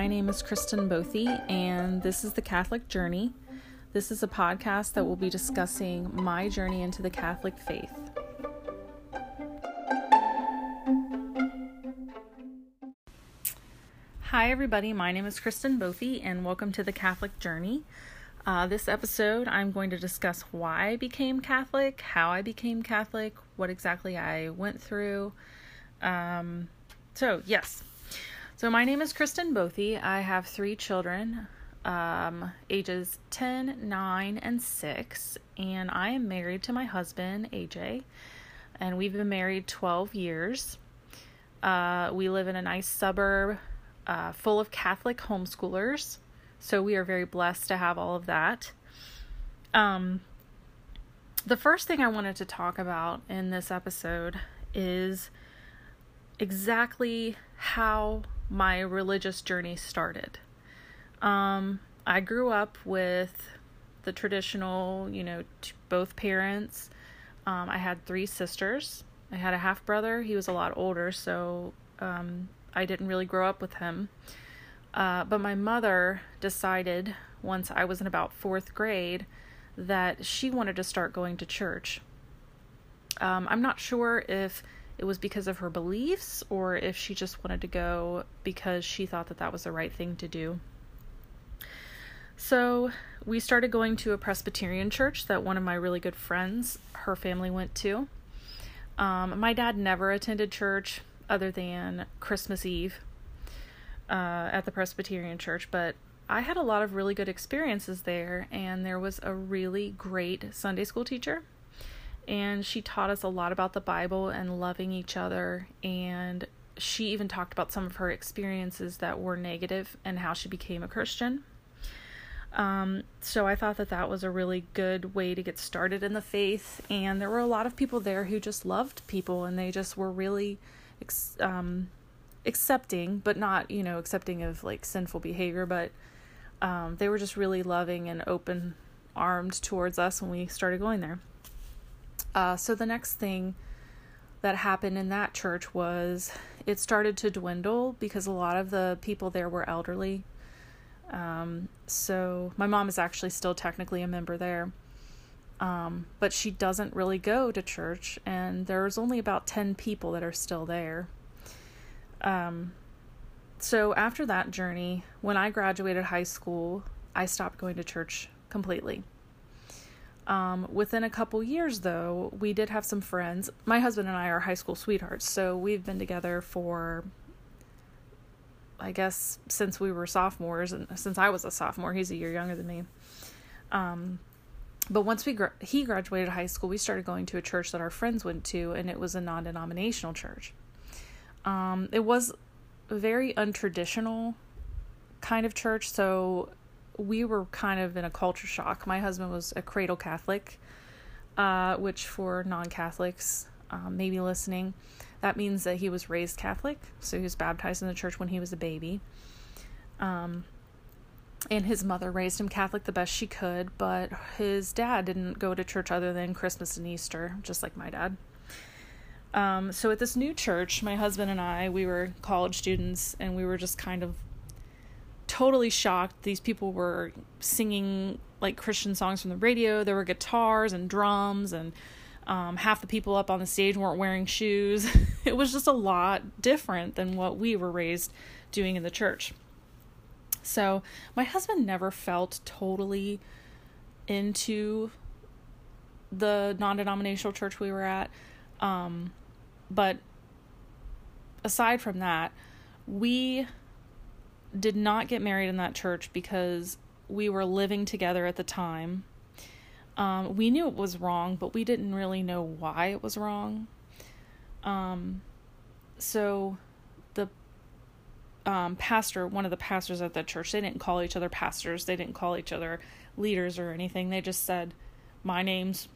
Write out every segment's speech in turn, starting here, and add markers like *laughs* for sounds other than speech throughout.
My name is Kristen Bothy, and this is The Catholic Journey. This is a podcast that will be discussing my journey into the Catholic faith. Hi, everybody. My name is Kristen Bothy, and welcome to The Catholic Journey. Uh, this episode, I'm going to discuss why I became Catholic, how I became Catholic, what exactly I went through. Um, so, yes, so, my name is Kristen Bothy. I have three children, um, ages 10, 9, and 6, and I am married to my husband, AJ, and we've been married 12 years. Uh, we live in a nice suburb uh, full of Catholic homeschoolers, so we are very blessed to have all of that. Um, the first thing I wanted to talk about in this episode is exactly how my religious journey started. Um, I grew up with the traditional, you know, t- both parents. Um, I had three sisters. I had a half brother. He was a lot older, so um, I didn't really grow up with him. Uh, but my mother decided once I was in about fourth grade that she wanted to start going to church. Um, I'm not sure if it was because of her beliefs or if she just wanted to go because she thought that that was the right thing to do. So we started going to a Presbyterian church that one of my really good friends, her family went to. Um, my dad never attended church other than Christmas Eve uh, at the Presbyterian church, but I had a lot of really good experiences there, and there was a really great Sunday school teacher and she taught us a lot about the Bible and loving each other. And she even talked about some of her experiences that were negative and how she became a Christian. Um, so I thought that that was a really good way to get started in the faith. And there were a lot of people there who just loved people and they just were really um, accepting, but not, you know, accepting of like sinful behavior, but um, they were just really loving and open armed towards us when we started going there. Uh, so the next thing that happened in that church was it started to dwindle because a lot of the people there were elderly. Um, so my mom is actually still technically a member there. Um, but she doesn't really go to church, and there's only about 10 people that are still there. Um, so after that journey, when I graduated high school, I stopped going to church completely. Um, within a couple years, though, we did have some friends. My husband and I are high school sweethearts, so we've been together for, I guess, since we were sophomores, and since I was a sophomore. He's a year younger than me. Um, but once we gra- he graduated high school, we started going to a church that our friends went to, and it was a non-denominational church. Um, it was a very untraditional kind of church, so we were kind of in a culture shock. My husband was a cradle Catholic, uh, which for non Catholics, um, maybe listening, that means that he was raised Catholic. So he was baptized in the church when he was a baby. Um, and his mother raised him Catholic the best she could, but his dad didn't go to church other than Christmas and Easter, just like my dad. Um, so at this new church, my husband and I, we were college students, and we were just kind of totally shocked. These people were singing like Christian songs from the radio. There were guitars and drums, and um, half the people up on the stage weren't wearing shoes. *laughs* it was just a lot different than what we were raised doing in the church. So, my husband never felt totally into the non denominational church we were at. Um, but aside from that, we did not get married in that church because we were living together at the time. Um, we knew it was wrong, but we didn't really know why it was wrong. Um, so the um, pastor, one of the pastors at that church, they didn't call each other pastors. They didn't call each other leaders or anything. They just said, "My name's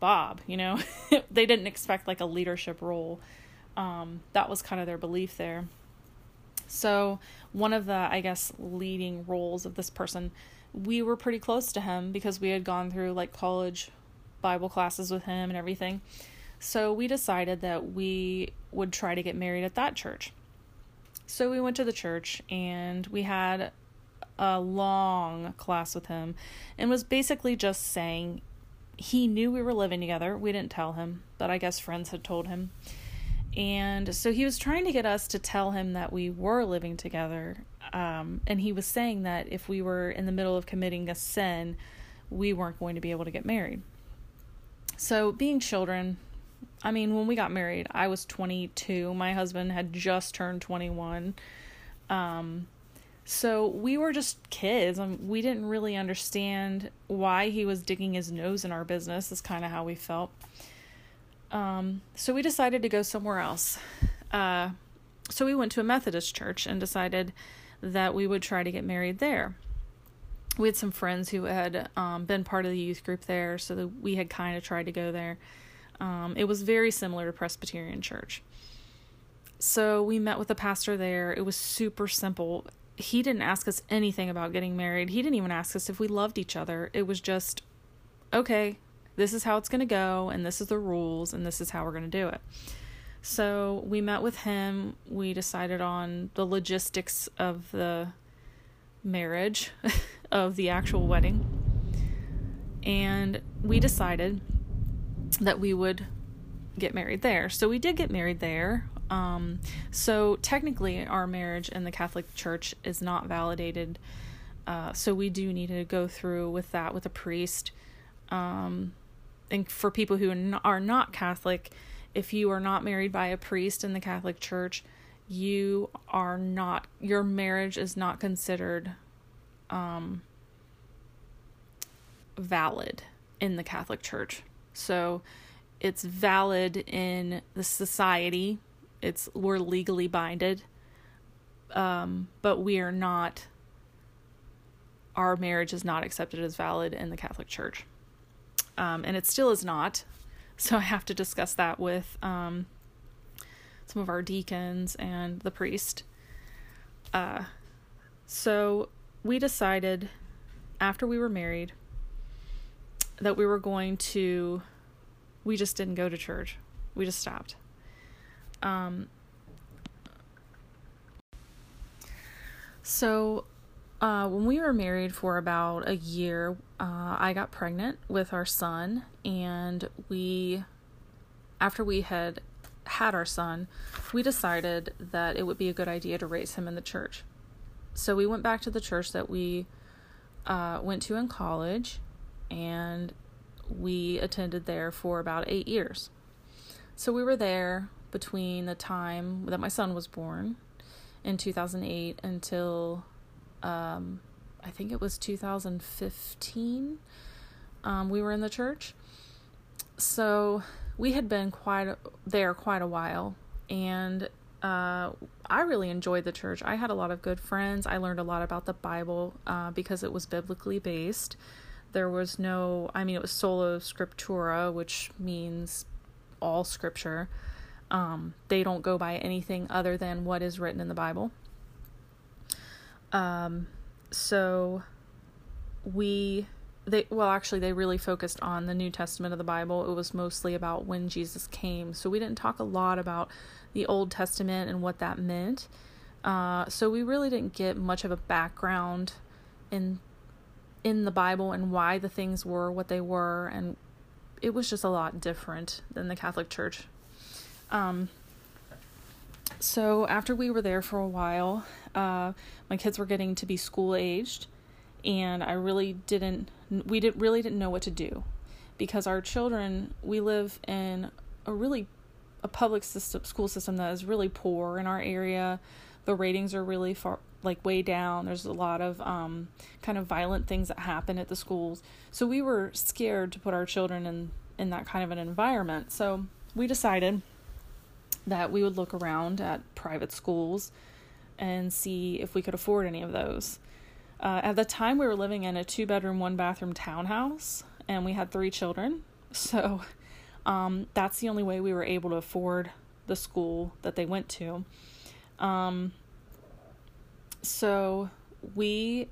Bob." You know, *laughs* they didn't expect like a leadership role. Um, that was kind of their belief there. So, one of the, I guess, leading roles of this person, we were pretty close to him because we had gone through like college Bible classes with him and everything. So, we decided that we would try to get married at that church. So we went to the church and we had a long class with him and was basically just saying he knew we were living together. We didn't tell him, but I guess friends had told him. And so he was trying to get us to tell him that we were living together. Um, and he was saying that if we were in the middle of committing a sin, we weren't going to be able to get married. So, being children, I mean, when we got married, I was 22. My husband had just turned 21. Um, so we were just kids. and we didn't really understand why he was digging his nose in our business. Is kind of how we felt. Um, so we decided to go somewhere else. Uh, so we went to a Methodist church and decided that we would try to get married there. We had some friends who had um, been part of the youth group there, so we had kind of tried to go there. Um, it was very similar to Presbyterian Church. So we met with the pastor there. It was super simple he didn't ask us anything about getting married. He didn't even ask us if we loved each other. It was just, okay, this is how it's going to go, and this is the rules, and this is how we're going to do it. So we met with him. We decided on the logistics of the marriage, *laughs* of the actual wedding. And we decided that we would get married there. So we did get married there. Um, so technically, our marriage in the Catholic Church is not validated. Uh, so we do need to go through with that with a priest. Um, and for people who are not Catholic, if you are not married by a priest in the Catholic Church, you are not your marriage is not considered um, valid in the Catholic Church. So it's valid in the society. It's we're legally binded. Um, but we are not our marriage is not accepted as valid in the catholic church um, and it still is not. So i have to discuss that with um, some of our deacons and the priest. Uh, so we decided after we were married that we were going to we just didn't go to church. We just stopped. Um, so, uh, when we were married for about a year, uh, I got pregnant with our son, and we, after we had had our son, we decided that it would be a good idea to raise him in the church. So we went back to the church that we uh, went to in college, and we attended there for about eight years. So we were there between the time that my son was born in 2008 until um, I think it was 2015. Um, we were in the church. So we had been quite a, there quite a while, and uh, I really enjoyed the church. I had a lot of good friends. I learned a lot about the Bible uh, because it was biblically based. There was no, I mean, it was sola scriptura, which means all scripture. Um, they don't go by anything other than what is written in the Bible. Um, so we they well actually they really focused on the New Testament of the Bible. It was mostly about when Jesus came. So we didn't talk a lot about the Old Testament and what that meant. Uh, so we really didn't get much of a background in in the Bible and why the things were what they were and it was just a lot different than the Catholic Church um, so after we were there for a while, uh, my kids were getting to be school aged, and I really didn't. We didn't really didn't know what to do, because our children. We live in a really a public system school system that is really poor in our area. The ratings are really far like way down. There's a lot of um, kind of violent things that happen at the schools. So we were scared to put our children in in that kind of an environment. So we decided that we would look around at private schools and see if we could afford any of those. Uh, at the time, we were living in a two bedroom, one bathroom townhouse, and we had three children. *laughs* So um, that's the only way we were able to afford the school that they went to. Um, so we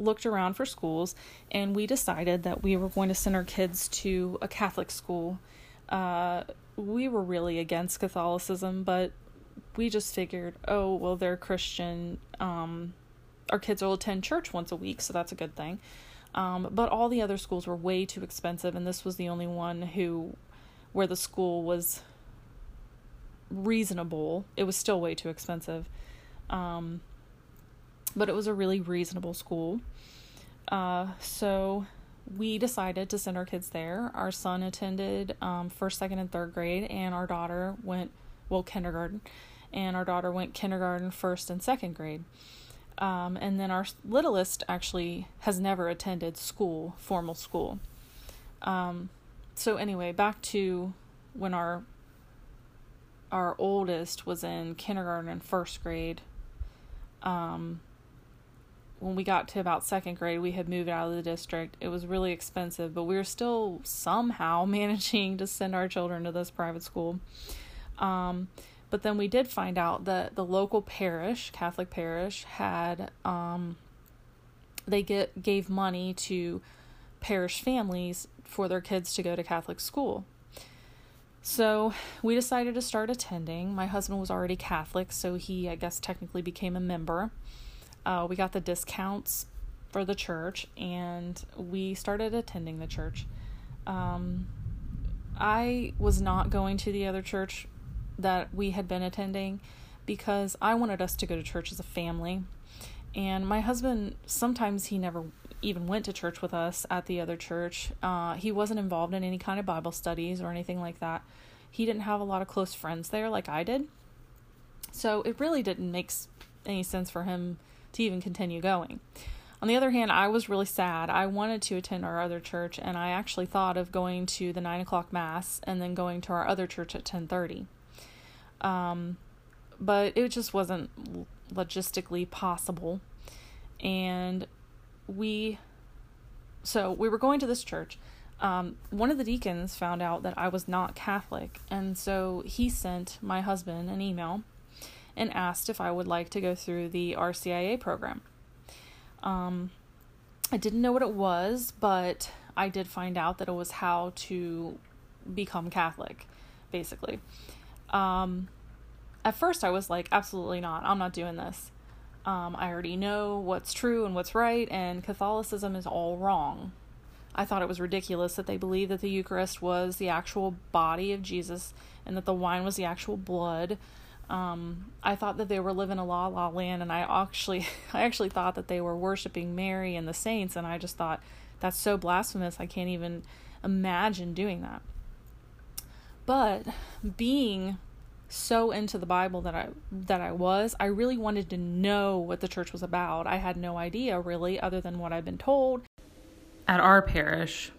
looked around for schools and we decided that we were going to send our kids to a Catholic school. Uh, we were really against Catholicism, but we just figured, oh, well, they're Christian. Um, our kids will attend church once a week, so that's a good thing. Um, but all the other schools were way too expensive, and this was the only one who, where the school was reasonable. It was still way too expensive. Um, but it was a really reasonable school. Uh, so we decided to send our kids there. Our son attended um, first, second, and third grade, and our daughter went, well, kindergarten, and our daughter went kindergarten, first, and second grade. Um, and then our littlest actually has never attended school, formal school. Um, so anyway, back to when our our oldest was in kindergarten and first grade. Um, when we got to about second grade, we had moved out of the district. It was really expensive, but we were still somehow *laughs* managing to send our children to this private school. Um, but then we did find out that the local parish, Catholic parish, had um, they get gave money to parish families for their kids to go to Catholic school. So we decided to start attending. My husband was already Catholic, so he, I guess, technically became a member. Uh, we got the discounts for the church, and we started attending the church. Um, I was not going to the other church that we had been attending because I wanted us to go to church as a family. And my husband, sometimes he never even went to church with us at the other church. Uh, he wasn't involved in any kind of Bible studies or anything like that. He didn't have a lot of close friends there like I did. So it really didn't make any sense for him to even continue going. On the other hand, I was really sad. I wanted to attend our other church, and I actually thought of going to the nine o'clock mass and then going to our other church at ten thirty. Um, but it just wasn't logistically possible, and we. So we were going to this church. Um, one of the deacons found out that I was not Catholic, and so he sent my husband an email and asked if I would like to go through the RCIA program. Um, I didn't know what it was, but I did find out that it was how to become Catholic, basically. Um, at first, I was like, absolutely not. I'm not doing this. Um, I already know what's true and what's right, and Catholicism is all wrong. I thought it was ridiculous that they believed that the Eucharist was the actual body of Jesus and that the wine was the actual blood. Um, I thought that they were living a la la land, and I actually, *laughs* I actually thought that they were worshiping Mary and the saints, and I just thought that's so blasphemous. I can't even imagine doing that. But being so into the Bible that I that I was, I really wanted to know what the church was about. I had no idea really, other than what I've been told. At our parish,